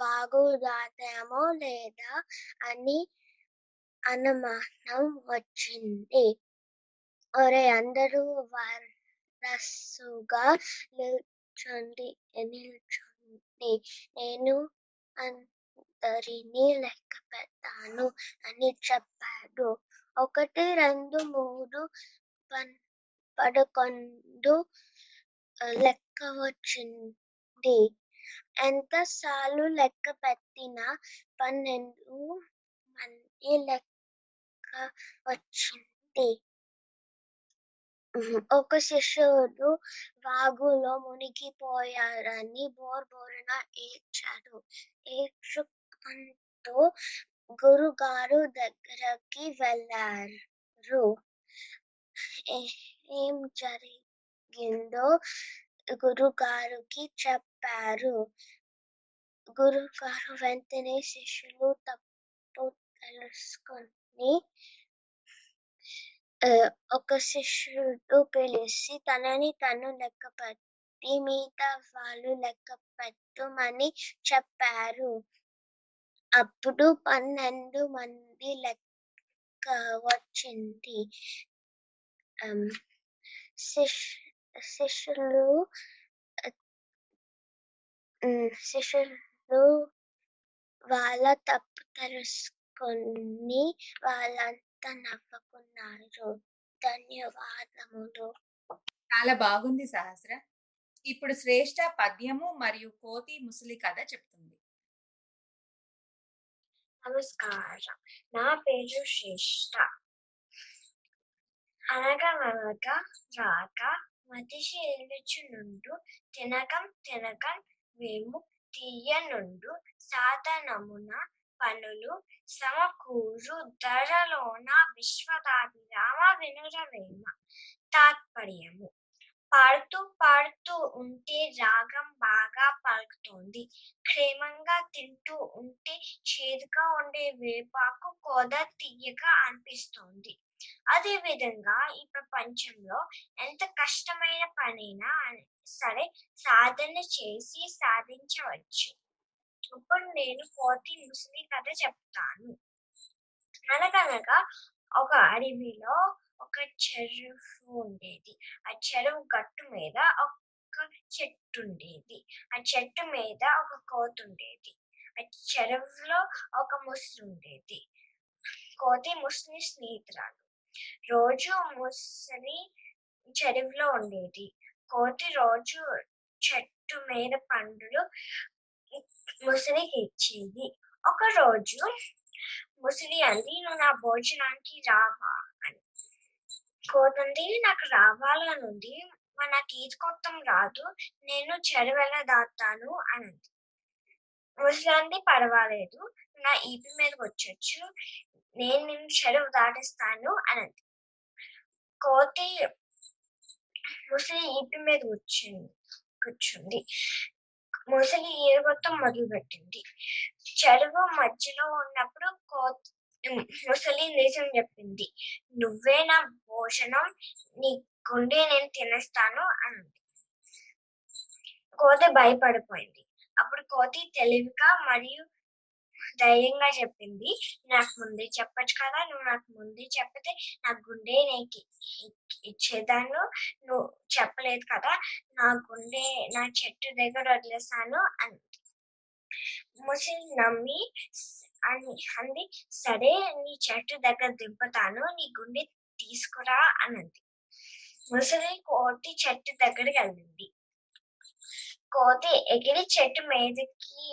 వాగు దాటామో లేదా అని అనుమానం వచ్చింది. ఒరే అందరూ వరసుగా నిల్చోండి నిల్చోండి నేను అందరినీ లెక్క పెడతాను అని చెప్పాడు. ఒకటి రెండు మూడు పన్ పదకొండు లెక్క వచ్చింది. ఎంతసార్లు లెక్క పెట్టినా పన్నెండు మంది లెక్క వచ్చింది. ఒక శిష్యుడు వాగులో మునిగిపోయారని బోర్ బోరున ఏడ్చాడు. ఏడ్చుకుంటూ గురుగారు దగ్గరకి వెళ్ళారు. ఏం జరిగిందో గురుగారికి చెప్పారు. గురుగారు వెంటనే శిష్యులు తప్పు తెలుసుకొని ఒక శిష్యుడు పిలిచి తనని తను లెక్క పెట్టి మిగతా వాళ్ళు లెక్క పెట్టమని చెప్పారు అప్పుడు పన్నెండు మంది లెక్క వచ్చింది శిష్యులు శిష్యులు వాళ్ళ తప్పు తెలుసుకొని వాళ్ళ నవ్వుకున్నారు ధన్యవాదములు. చాలా బాగుంది సహస్ర. ఇప్పుడు శ్రేష్ట పద్యము మరియు కోతి ముసలి కథ చెప్తుంది. నమస్కారం. నా పేరు శ్రేష్ట అనగనగా రాక మతిసి ఎలుచు నుండు తినకం తినకం మేము తీయనుండు సాధనమున పనులు సమకూరు ధరలోన విశ్వదాభిరామ వినురవేమ తాత్పర్యము. పాడుతూ పాడుతూ ఉంటే రాగం బాగా పలుకుతుంది. క్షేమంగా తింటూ ఉంటే చేదుగా ఉండే వేపాకు కోద తీయగా అనిపిస్తుంది. అదే విధంగా ఈ ప్రపంచంలో ఎంత కష్టమైన పనైనా సరే సాధన చేసి సాధించవచ్చు. ఇప్పుడు నేను కోతి ముసలి కథ చెప్తాను. అనగనగా ఒక అడవిలో ఒక చెరువు ఉండేది. ఆ చెరువు గట్టు మీద ఒక చెట్టు ఉండేది. ఆ చెట్టు మీద ఒక కోతి ఉండేది. ఆ చెరువులో ఒక ముసలి ఉండేది. కోతి ముసలి స్నేహితురాలు. రోజు ముసలి చెరువులో ఉండేది. కోతి రోజు చెట్టు మీద పండులు ముసలికి ఇచ్చేది ఒక రోజు ముసలి అంది నువ్వు నా భోజనానికి రావా అని కోతుంది నాకు రావాలనుంది మరి నాకు ఈత కొత్తం రాదు నేను చెరువెల దాతాను అని ముసలి పర్వాలేదు నా ఈపి మీదకి వచ్చొచ్చు నేను నిన్ను చెరువు దాటిస్తాను అని కోతి ముసలి ఈపి మీద కూర్చుంది కూర్చుంది మొసలి ఈరగొట్టం మొదలు పెట్టింది చెరువు మధ్యలో ఉన్నప్పుడు కోతి ముసలి నిజం చెప్పింది. నువ్వే నా భోజనం నీ గుండె నేను తినేస్తాను అంది. కోతి భయపడిపోయింది. అప్పుడు కోతి తెలివిగా మరియు ధైర్యంగా చెప్పింది. నాకు ముందే చెప్పొచ్చు కదా నువ్వు నాకు ముందే చెప్పితే నా గుండె నీకు ఇచ్చేదాను నువ్వు చెప్పలేదు కదా నా గుండె నా చెట్టు దగ్గర వదిలేసాను అని ముసలి నమ్మి అని అంది. సరే నీ చెట్టు దగ్గర దింపుతాను నీ గుండె తీసుకురా అన్నది ముసలి కోతి చెట్టు దగ్గరికి వెళ్ళింది. కోతి ఎగిరి చెట్టు మీదకి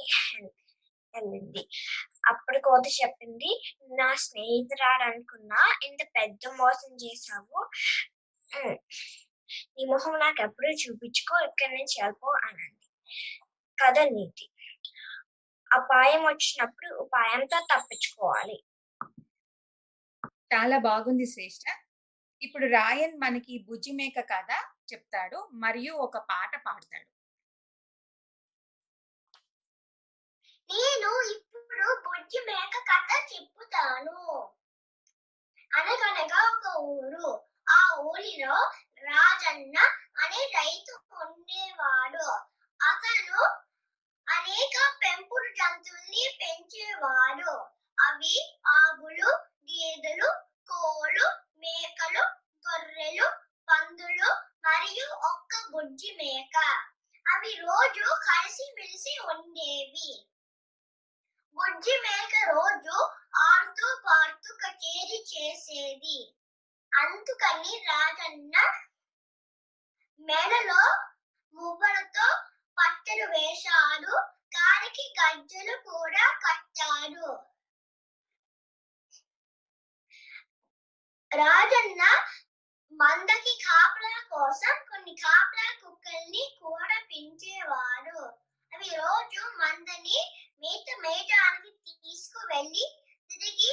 వెళ్ళింది అప్పుడు కోతి చెప్పింది నా స్నేహితురాడు అనుకున్నా ఇంత పెద్ద మోసం చేశావు. నీ మొహం నాకు ఎప్పుడు చూపించుకో ఇక్కడి నుంచి వెళ్ళిపో అనంది కథ నీతి. అపాయం వచ్చినప్పుడు ఉపాయంతో తప్పించుకోవాలి. చాలా బాగుంది శ్రేష్ట. ఇప్పుడు రాయన్ మనకి బుజ్జి మేక కథ చెప్తాడు మరియు ఒక పాట పాడతాడు. నేను ఇప్పుడు బుజ్జి మేక కథ చెప్పుతాను. అనగనగా ఒక ఊరు. ఆ ఊరిలో రాజన్న అనే రైతు ఉండేవాడు. అతను అనేక పెంపుడు జంతువుల్ని పెంచేవాడు. అవి ఆవులు గేదెలు కోళ్ళు మేకలు గొర్రెలు పందులు మరియు ఒక్క బుజ్జి మేక. అవి రోజు కలిసి మెలిసి ఉండేవి. బుజ్జి మేక రోజు ఆడుతూ పాడుతూ కచేరీ చేసేది. అందుకని రాజన్న మెడలో మువ్వలతో పట్టెలు వేశాడు కాలికి గజ్జలు కూడా కట్టాడు. రాజన్న మందకి కాపలా కోసం కొన్ని కాపలా కుక్కల్ని కూడా పెంచేవాడు. అవి రోజు మందని మేత మేయటానికి తీసుకువెళ్ళి తిరిగి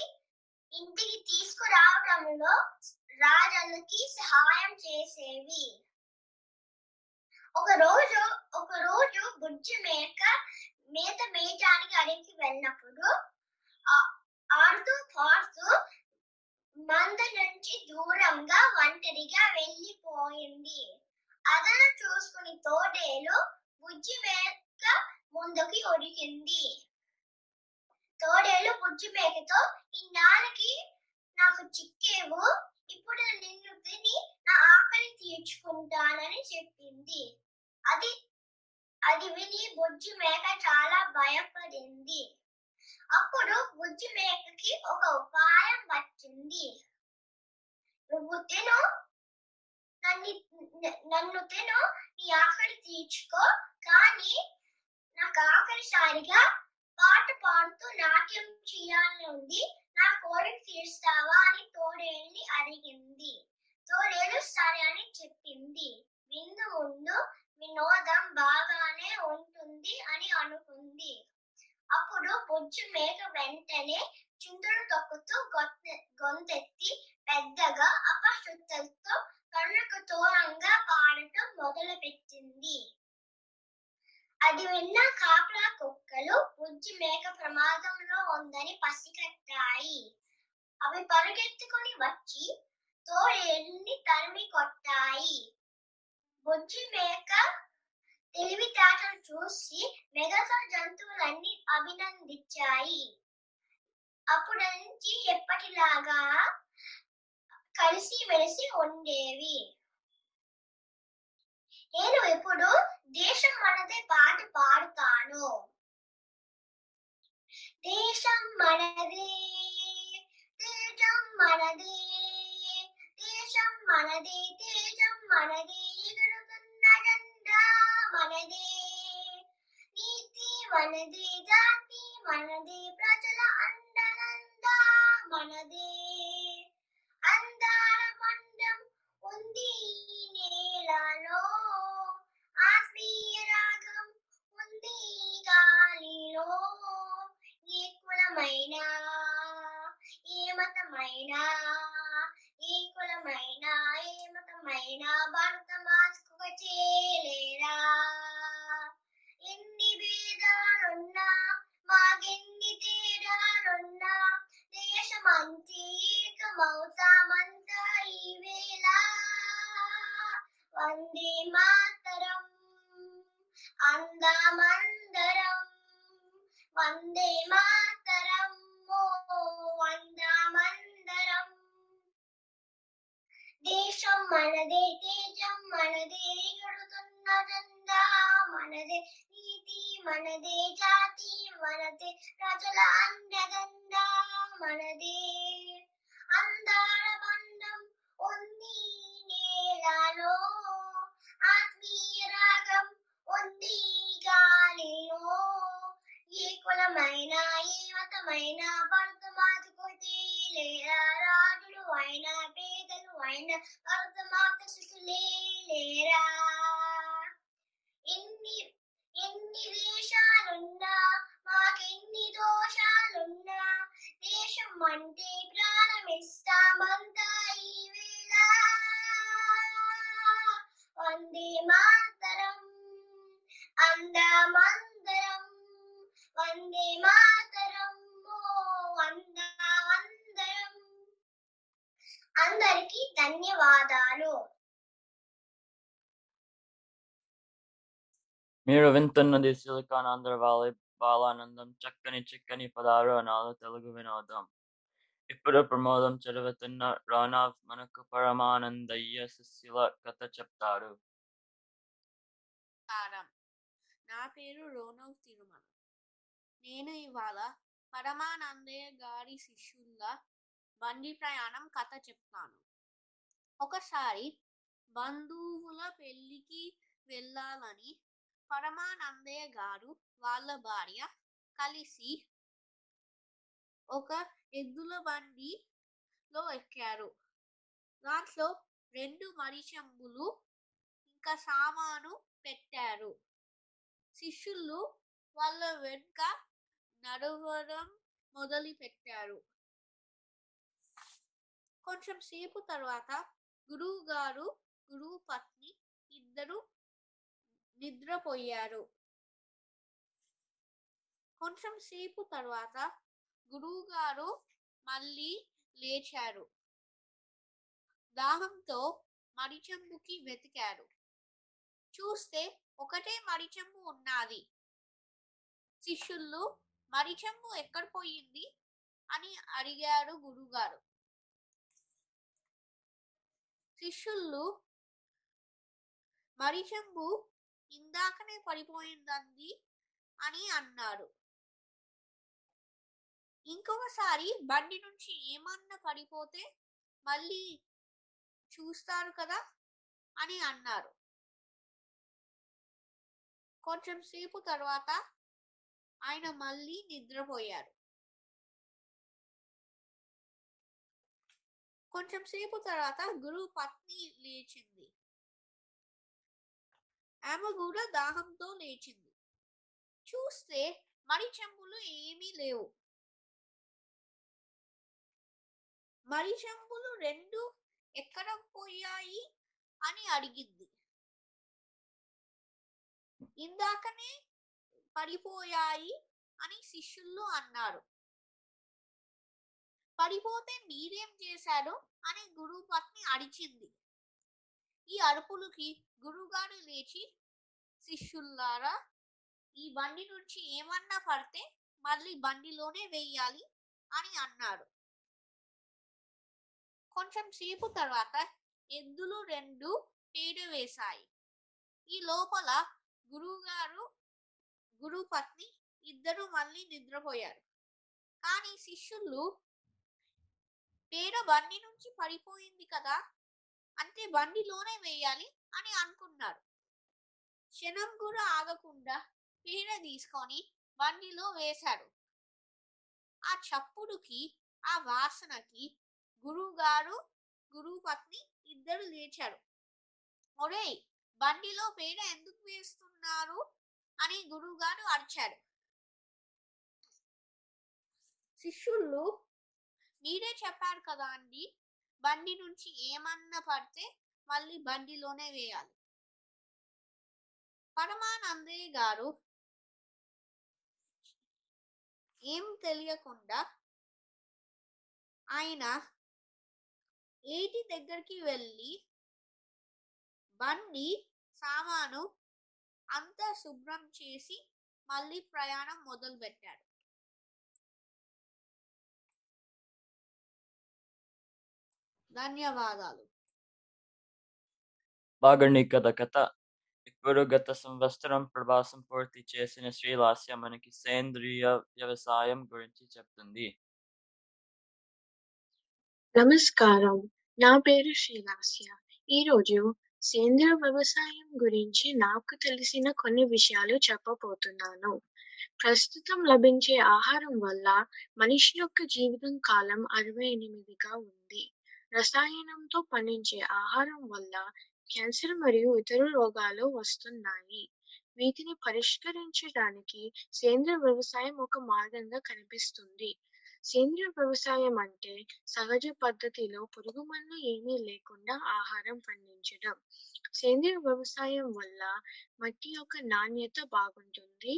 ఇంటికి తీసుకురావటంలో రాజన్నకి సహాయం చేసేవి. ఒక రోజు ఒక రోజు బుజ్జి మేక మేత మేయటానికి అడిగి వెళ్ళినప్పుడు ఆడుతూ పాడుతూ మంద నుంచి దూరంగా ఒంటరిగా వెళ్ళిపోయింది. అదను చూసుకుని తోడేలు బుజ్జి మేక ముందుకి ఒరిగింది తోడేలు బుజ్జి మేకతో ఇన్నాళ్ళకి నాకు చిక్కేవు ఇప్పుడు నిన్ను తిని నా ఆకలి తీర్చుకుంటానని చెప్పింది. అది అది విని బుజ్జి మేక చాలా భయపడింది. అప్పుడు బుజ్జి మేకకి ఒక ఉపాయం వచ్చింది. నువ్వు తిను నన్ను నన్ను తిను నీ ఆకలి తీర్చుకో కానీ నాకు ఆఖరిసారిగా పాట పాడుతూ నాట్యం చేయాలని ఉంది నా కోరిక తీరుస్తావా అని తోడేలుని అడిగింది. తోడేలు సరే అని చెప్పింది. విందు ముందు వినోదం బాగానే ఉంటుంది అని అనుకుంది. అప్పుడు బొజ్జు మేక వెంటనే చింతలు తొక్కుతూ గొంతెత్తి పెద్దగా అపశృతులతో కన్నుకు దూరంగా పాడటం మొదలు పెట్టింది అది విన్న కాపలా కుక్కలు బుజ్జి మేక ప్రమాదంలో ఉందని పసిగట్టాయి. అవి పరుగెత్తుకుని వచ్చి తోడేలుని తరిమి కొట్టాయి. బుజ్జి మేక తెలివితేటలు చూసి మిగతా జంతువులన్నీ అభినందించాయి. అప్పటి నుంచి ఎప్పటిలాగా కలిసి మెలిసి ఉండేవి. నేను ఇప్పుడు దేశం మనదే పాట పాడుతాను దేశం మనదే తేజం మనదే దేశం మనదే తేజం మనదే ఎగురుతున్న జెండా మనదే నీతి మనదే జాతి మనదే ప్రజల అండదండ మనదే అందాల మండం ఉంది ఈ నేలలో ఆత్మీయ రాగం ఉంది ఈ గాలిలో ఏ కులమైనా ఏ మతమైనా ఏ కులమైనా ఏ మతమైనా భారత మాస్కు చేయలేరా ఎన్ని భేదాలున్నా మాకెన్ని తేడాలున్నా దేశం ఏకమవుతామంతా ఈ వేళ వందే మాతరం అందమందరం. వందే మాతరం వందామందరం. దేశం మనదే తేజం మనదే ఎడుతున్న జెండా మనదే నీతి మనదే జాతి మనదే ప్రజల అండదండ మనదే. అందాల కులమైన ఈ మతమైన భరత మాతకు లేరా రాజులు అయినా పేదలు అయినా భరత మాత శిశులే లేరా? ఎన్ని ఎన్ని వేషాలున్నా మాకెన్ని దోషాలున్నా దేశం అంటే ప్రాణమిస్తామంతా ఈ వేళ. వందే మాతరం అందమందరం వందే మాతరం ఓ వంద వందరం అందరికీ ధన్యవాదాలు మీరు వింటున్నది సిలికాన్ ఆంధ్ర వ్యాలీ బాలానందం చక్కని చిక్కని పదాలు అనాలు తెలుగు వినోదం. ఇప్పుడు ప్రమోదం చదువుతున్న రానావ్ మనకు పరమానందయ్య శిష్యుల కథ చెప్తారు నా పేరు రోనవ్ తిరుమల. నేను ఇవాళ పరమానందయ్య గారి శిష్యుల బండి ప్రయాణం కథ చెప్తాను. ఒకసారి బంధువుల పెళ్ళికి వెళ్ళాలని పరమానందయ్య గారు వాళ్ళ భార్య కలిసి ఒక ఎద్దుల బండిలో ఎక్కారు. దాంట్లో రెండు మడిచంబులు ఇంకా సామాను పెట్టారు. శిష్యులు వాళ్ళ వెనుక నడవడం మొదలు పెట్టారు కొంచెం సేపు తర్వాత గురువు గారు గురువు పత్ని ఇద్దరు నిద్రపోయారు. కొంచెం సేపు తర్వాత గురువు గారు మళ్ళీ లేచారు. దాహంతో మడిచెంబుకి వెతికారు. చూస్తే ఒకటే మడిచెంబు ఉన్నది. శిష్యులు మడిచెంబు ఎక్కడ పోయింది? అని అడిగారు గురుగారు. శిష్యులు మడిచెంబు ఇందాకనే పడిపోయిందంది అని అన్నారు. ఇంకొకసారి బండి నుంచి ఏమన్నా పడిపోతే మళ్ళీ చూస్తారు కదా అని అన్నారు. కొంచెం సేపు తర్వాత ఆయన మళ్ళీ నిద్రపోయారు. కొంచెం సేపు తర్వాత గురువు పత్ని లేచింది. ఆమె కూడా దాహంతో లేచింది. చూస్తే మరి చెంబులు ఏమీ లేవు. మరి చెంబులు రెండు ఎక్కడ పోయాయి అని అడిగింది. ఇందాకనే పడిపోయాయి అని శిష్యులు అన్నారు. పడిపోతే మీరేం చేశారు? అని గురువు పత్ని అడిచింది ఈ అరుపులకి గురువుగారు లేచి శిష్యుల్లారా ఈ బండి నుంచి ఏమన్నా పడితే మళ్ళీ బండిలోనే వేయాలి అని అన్నారు. కొంచెం సేపు తర్వాత ఎద్దులు రెండు పేడ వేశాయి. ఈ లోపల గురువుగారు గురువు పత్ని ఇద్దరు మళ్ళీ నిద్రపోయారు. కానీ శిష్యులు పేడ బండి నుంచి పడిపోయింది కదా అంటే బండిలోనే వేయాలి అని అనుకున్నారు. క్షణం కూడా ఆగకుండా పేడ తీసుకొని బండిలో వేశారు. ఆ చప్పుడుకి ఆ వాసనకి గురువు గారు గురువు పత్ని ఇద్దరు లేచారు. ఒరేయ్ బండిలో పేడ ఎందుకు వేస్తున్నారు? అని గురువు గారు అరిచారు. శిష్యులు మీరే చెప్పారు కదా అండి బండి నుంచి ఏమన్నా పడితే మళ్ళీ బండిలోనే వేయాలి. పరమానందయ్య గారు ఏం తెలియకుండా ఆయన ఏటి దగ్గరికి వెళ్ళి బండి సామాను అంతా శుభ్రం చేసి మళ్ళీ ప్రయాణం మొదలు పెట్టాడు. ధన్యవాదాలు. బాగుంది కదా కథ ఇప్పుడు గత సంవత్సరం ప్రవాసం పూర్తి చేసిన శ్రీలాస్య మనకి సేంద్రియ వ్యవసాయం గురించి చెప్తుంది. నమస్కారం. నా పేరు శ్రీలాస్య. ఈరోజు సేంద్రియ వ్యవసాయం గురించి నాకు తెలిసిన కొన్ని విషయాలు చెప్పబోతున్నాను. ప్రస్తుతం లభించే ఆహారం వల్ల మనిషి యొక్క జీవితం కాలం అరవై ఎనిమిదిగా ఉంది. రసాయనంతో పండించే ఆహారం వల్ల క్యాన్సర్ మరియు ఇతర రోగాలు వస్తున్నాయి. వీటిని పరిష్కరించడానికి సేంద్రియ వ్యవసాయం ఒక మార్గంగా కనిపిస్తుంది. సేంద్రియ వ్యవసాయం అంటే సహజ పద్ధతిలో పురుగు మందు ఏమీ లేకుండా ఆహారం పండించడం. సేంద్రియ వ్యవసాయం వల్ల మట్టి యొక్క నాణ్యత బాగుంటుంది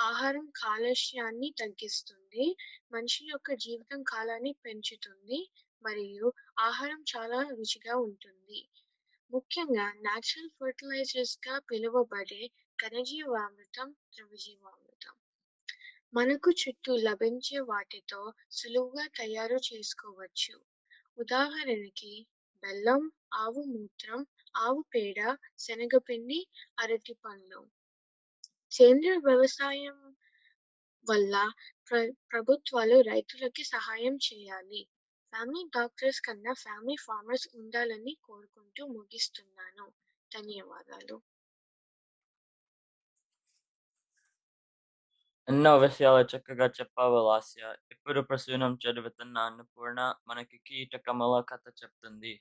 ఆహారం కాలుష్యాన్ని తగ్గిస్తుంది మనిషి యొక్క జీవితం కాలాన్ని పెంచుతుంది మరియు ఆహారం చాలా రుచిగా ఉంటుంది. ముఖ్యంగా న్యాచురల్ ఫర్టిలైజర్స్గా పిలువబడే ఘనజీవామృతం ద్రవజీవామృతం మనకు చుట్టూ లభించే వాటితో సులువుగా తయారు చేసుకోవచ్చు. ఉదాహరణకి బెల్లం ఆవు మూత్రం ఆవు పేడ శనగపిండి అరటి పండ్లు. సేంద్రియ వ్యవసాయం వల్ల ప్ర ప్రభుత్వాలు రైతులకి సహాయం చేయాలి. ఫ్యామిలీ డాక్టర్స్ కన్నా ఫ్యామిలీ ఫార్మర్స్ ఉండాలని కోరుకుంటూ ముగిస్తున్నాను. ధన్యవాదాలు. ఎన్నో విషయాలు చక్కగా చెప్పావు లాస్య. ఇప్పుడు ప్రసూనం చదువుతున్న అన్నపూర్ణ మనకి కీటకముల కథ చెప్తుంది.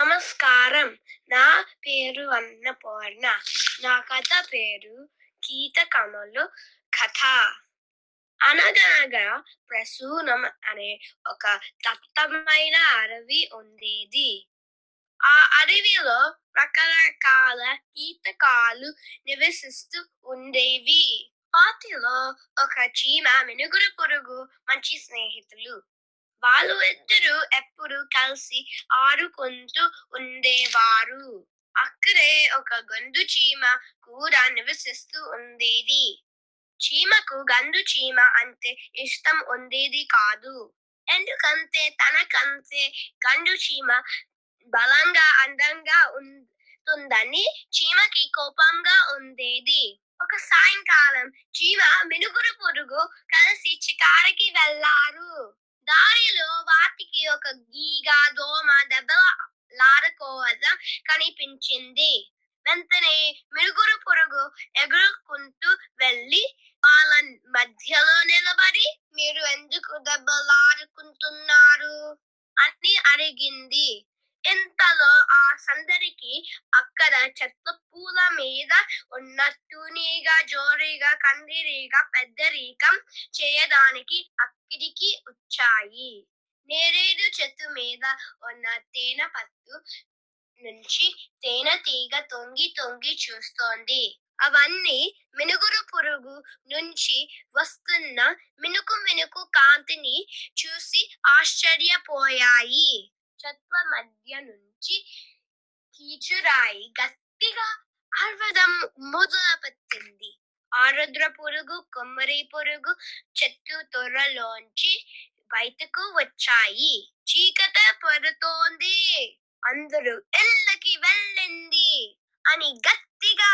నమస్కారం. నా పేరు అన్నపూర్ణ. నా కథ పేరు కీటకములు కథ. అనగనగా ప్రసూనం అనే ఒక దట్టమైన అడవి ఉండేది. ఆ అడవిలో రకరకాల కీటకాలు నివసిస్తూ ఉండేవి. వాటిలో ఒక చీమ మినుగురు పురుగు మంచి స్నేహితులు. వాళ్ళు ఇద్దరు ఎప్పుడు కలిసి ఆడుకుంటూ ఉండేవారు. అక్కడే ఒక గండు చీమ కూడా నివసిస్తూ ఉండేది. చీమకు గండు చీమ అంటే ఇష్టం ఉండేది కాదు. ఎందుకంటే తనకంటే గండు చీమ బలంగా అందంగా ఉంటుందని చీమకి కోపంగా ఉండేది. ఒక సాయంకాలం చీమ మినుగురు పురుగు కలిసి చికారికి వెళ్ళారు దారిలో వాటికి ఒక గీగ దోమ దెబ్బలాడుకోవడం కనిపించింది. వెంటనే మినుగురు పురుగు ఎగురుకుంటూ వెళ్ళి వాళ్ళ మధ్యలో నిలబడి మీరు ఎందుకు దెబ్బలాడుకుంటున్నారు అని అడిగింది. ఇంతలో ఆ సందడికి అక్కడ చెత్త పూల మీద ఉన్న తూనీగా జోరీగా కందిరీగా పెద్దరీకం చేయడానికి అక్కడికి వచ్చాయి నేరేడు చెట్టు మీద ఉన్న తేనె పట్టు నుంచి తేనె తీగ తొంగి తొంగి చూస్తోంది అవన్నీ మినుగురు పురుగు నుంచి వస్తున్న మినుకు మినుకు కాంతిని చూసి ఆశ్చర్యపోయాయి వృక్షత్వ మధ్య నుంచి కీచురాయి గట్టిగా అరవడం మొదలుపెట్టింది. ఆరుద్ర పురుగు కొమ్మరి పురుగు చెట్టు తొర్రలోంచి బయటకు వచ్చాయి. చీకట పడుతోంది. అందరూ ఇళ్ళకి వెళ్ళింది అని గట్టిగా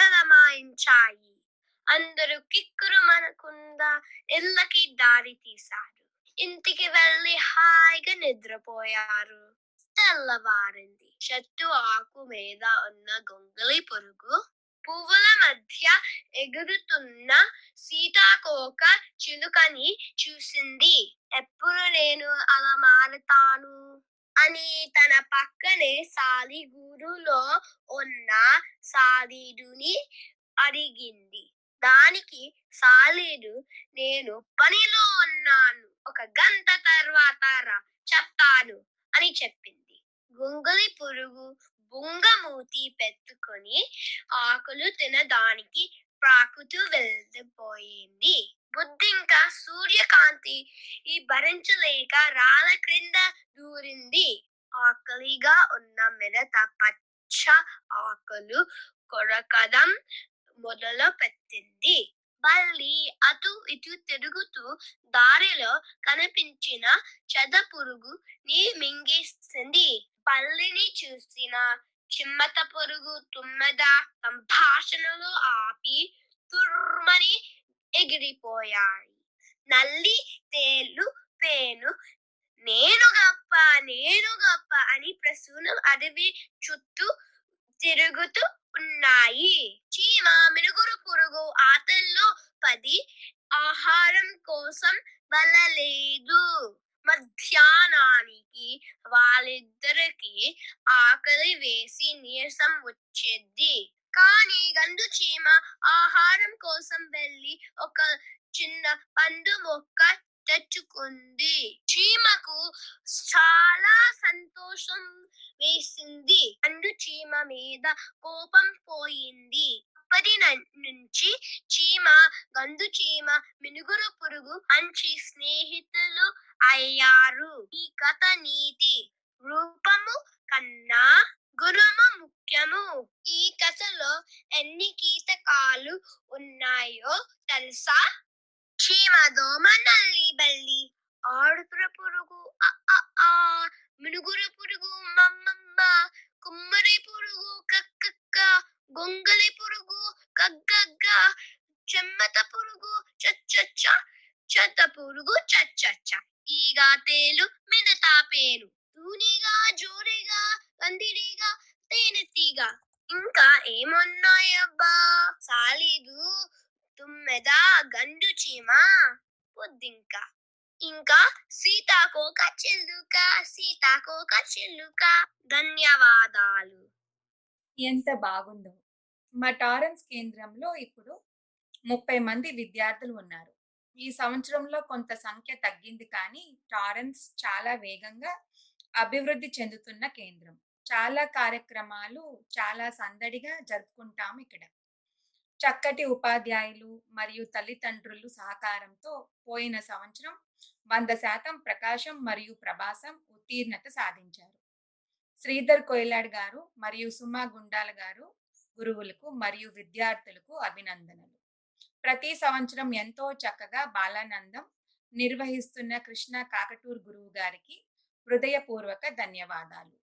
గలమాయించాయి. అందరూ కిక్కురు మనకుండా ఇళ్ళకి దారి తీశారు. ఇంటికి వెళ్ళి హాయిగా నిద్రపోయారు. తెల్లవారింది. చెట్టు ఆకు మీద ఉన్న గొంగలి పురుగు పువ్వుల మధ్య ఎగురుతున్న సీతాకోక చిలుకని చూసింది. ఎప్పుడు నేను అలా మారుతాను? అని తన పక్కనే సాలిగూరులో ఉన్న సాలీడుని అడిగింది. దానికి సాలీడు నేను పనిలో ఉన్నాను. ఒక గంట తర్వాత రా చెప్తాను అని చెప్పింది. గుంగులి పురుగు బుంగమూతి పెట్టుకొని ఆకులు తినడానికి ప్రాకుతూ వెళ్ళిపోయింది. బుద్ధింక సూర్యకాంతి ఈ భరించలేక రాళ్ళ క్రింద దూరింది. ఆకలిగా ఉన్న మిడత పచ్చ ఆకులు కొడకదం మొదలు పెట్టింది. బల్లి అటు ఇటు తిరుగుతూ దారిలో కనిపించిన చెద పురుగు ని మింగేసింది. బల్లిని చూసిన చిమ్మత పొరుగు తుమ్మెద సంభాషణలు ఆపి తుర్మని ఎగిరిపోయాయి. నల్లి తేలు పేను నేను గప్ప నేను గప్ప అని ప్రసూనం అడవి చుట్టూ తిరుగుతూ ఉన్నాయి. చీమ మినుగురు పురుగు ఆతల్లో పది ఆహారం కోసం వెళ్ళలేదు మధ్యాహ్నానికి వాళ్ళిద్దరికి ఆకలి వేసి నీరసం వచ్చేది కానీ గందు చీమ ఆహారం కోసం వెళ్ళి ఒక చిన్న పండు మొక్క తెచ్చుకుంది చీమకు చాలా సంతోషం వేసింది. అందు చీమ మీద కోపం పోయింది. అప్పటి న- నుంచి చీమ గందు చీమ మినుగురు పురుగు మంచి స్నేహితులు అయ్యారు. ఈ కథ నీతి రూపము కన్నా గుణము ముఖ్యము. ఈ కథలో ఎన్ని కీటకాలు ఉన్నాయో తెలుసా? చీమ దోమ నల్లి బల్లి ఆడుతుర పురుగు అ, ఆ మినుగురు పురుగు మమ్మమ్మ కుమ్మరి పురుగు కక్కక్క గొంగలి పురుగు గగ్గగ్గ చెమ్మత పురుగు చచ్చచ్చ చెత్త పురుగు చచ్చచ్చ ఈగ తేలు మిగతా పేను తూనిగా జోరిగా కందిరిగా తేనెతీగ ఇంకా ఏమున్నాయబ్బా సాలీదు తుమ్మెద గండు చీమ? పొద్దింక. ఇంకా సీతాకోక చిల్లుక సీతాకోక చిల్లుక. ధన్యవాదాలు. ఎంత బాగుందో. మా టారెన్స్ కేంద్రంలో ఇప్పుడు ముప్పై మంది విద్యార్థులు ఉన్నారు. ఈ సంవత్సరంలో కొంత సంఖ్య తగ్గింది కానీ టారెన్స్ చాలా వేగంగా అభివృద్ధి చెందుతున్న కేంద్రం. చాలా కార్యక్రమాలు చాలా సందడిగా జరుపుకుంటాం ఇక్కడ. చక్కటి ఉపాధ్యాయులు మరియు తల్లిదండ్రులు సహకారంతో పోయిన సంవత్సరం వంద శాతం ప్రకాశం మరియు ప్రభాసం ఉత్తీర్ణత సాధించారు. శ్రీధర్ కోయిలాడ్ గారు మరియు సుమా గుండాల గారు గురువులకు మరియు విద్యార్థులకు అభినందనలు. ప్రతి సంవత్సరం ఎంతో చక్కగా బాలానందం నిర్వహిస్తున్న కృష్ణ కాకటూర్ గురువు గారికి హృదయపూర్వక ధన్యవాదాలు.